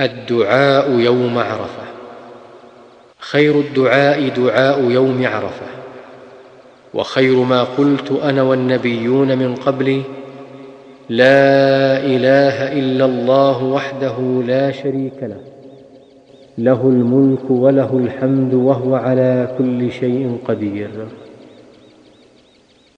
الدعاء يوم عرفة. خير الدعاء دعاء يوم عرفة. وخير ما قلت أنا والنبيون من قبلي لا إله إلا الله وحده لا شريك له. له الملك وله الحمد وهو على كل شيء قدير.